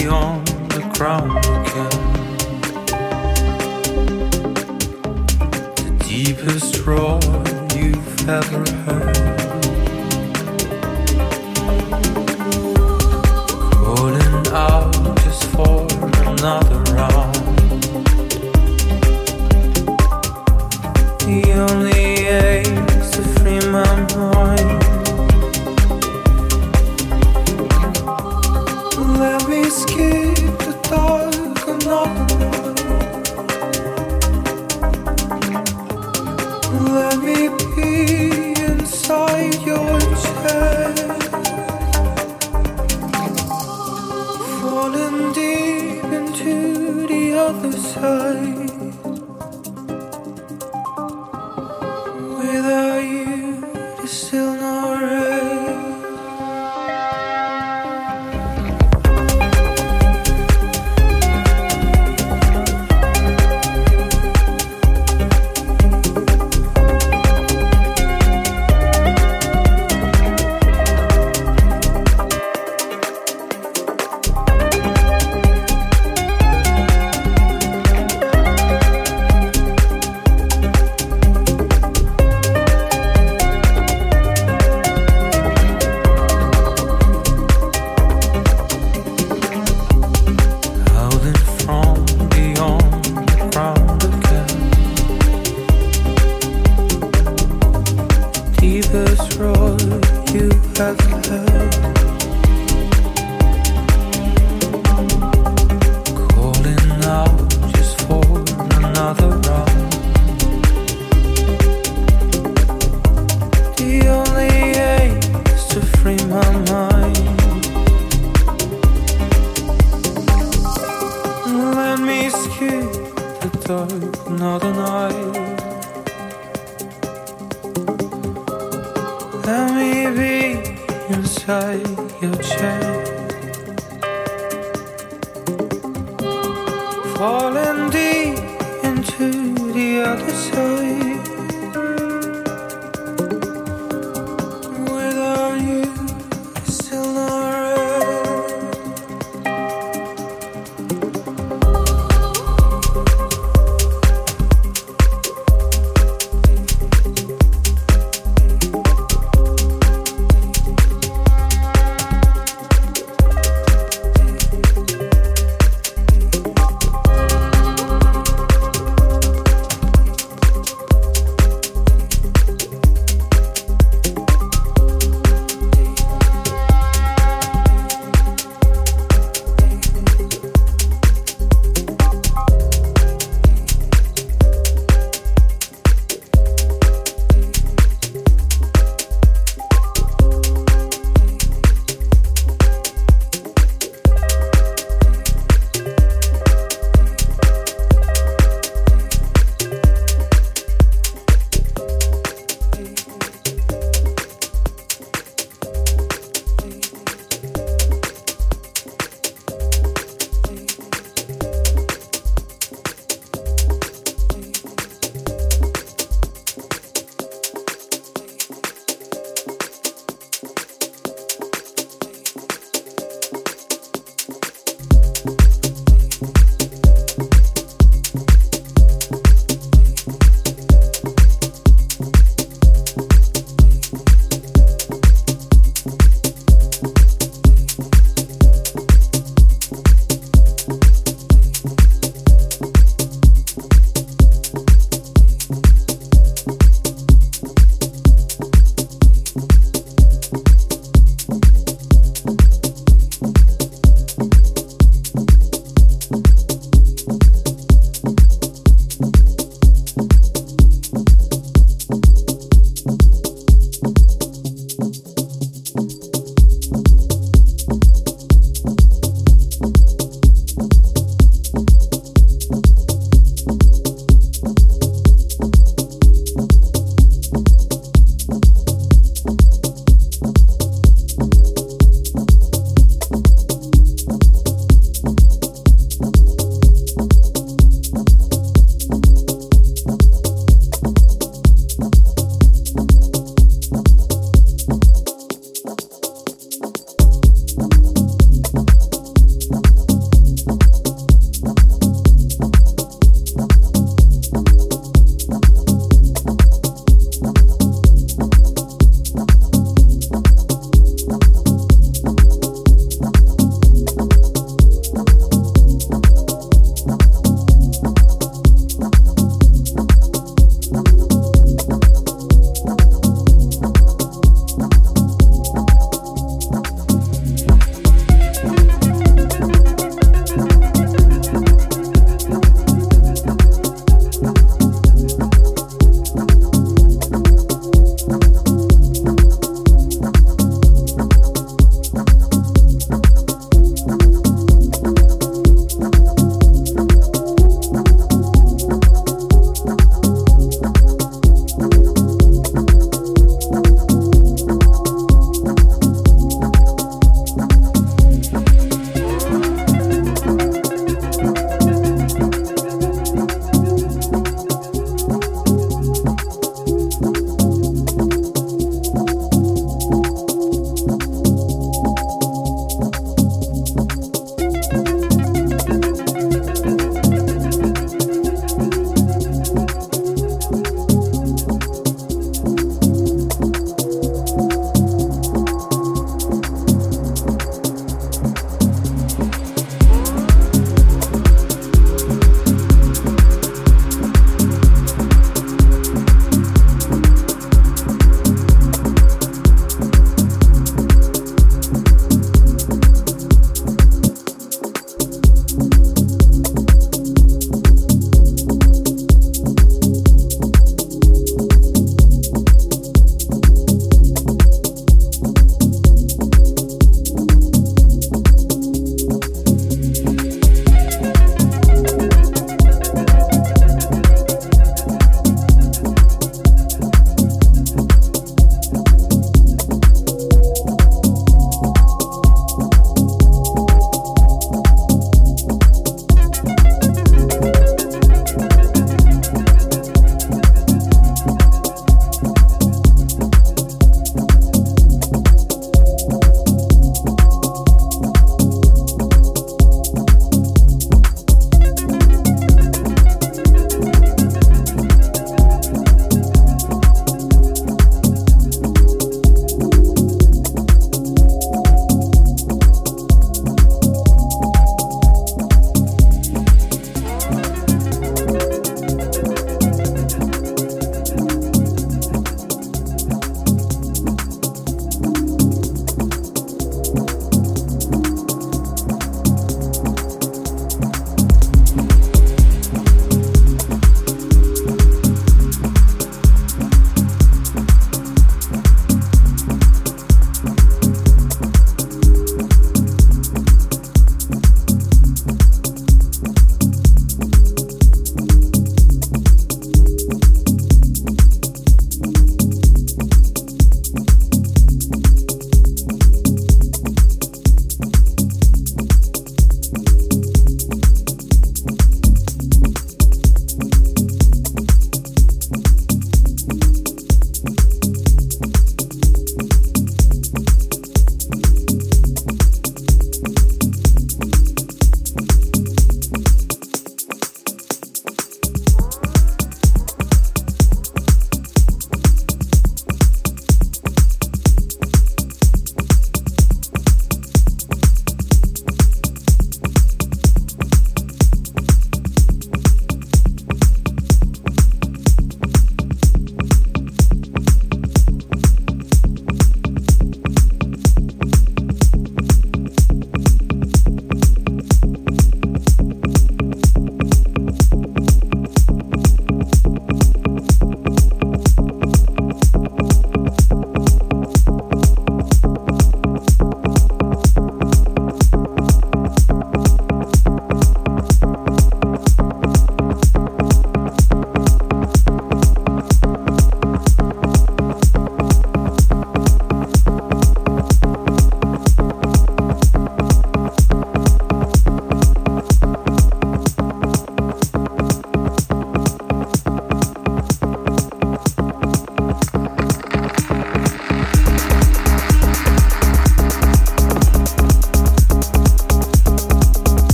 on the ground again. The deepest roar you've ever heard. Calling out just for another.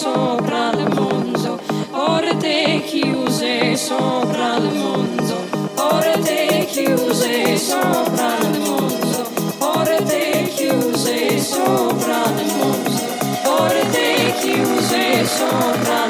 Sopra il mondo, porte chiuse sopra il mondo, porte chiuse sopra il mondo, porte chiuse sopra il mondo, porte chiuse sopra il mondo.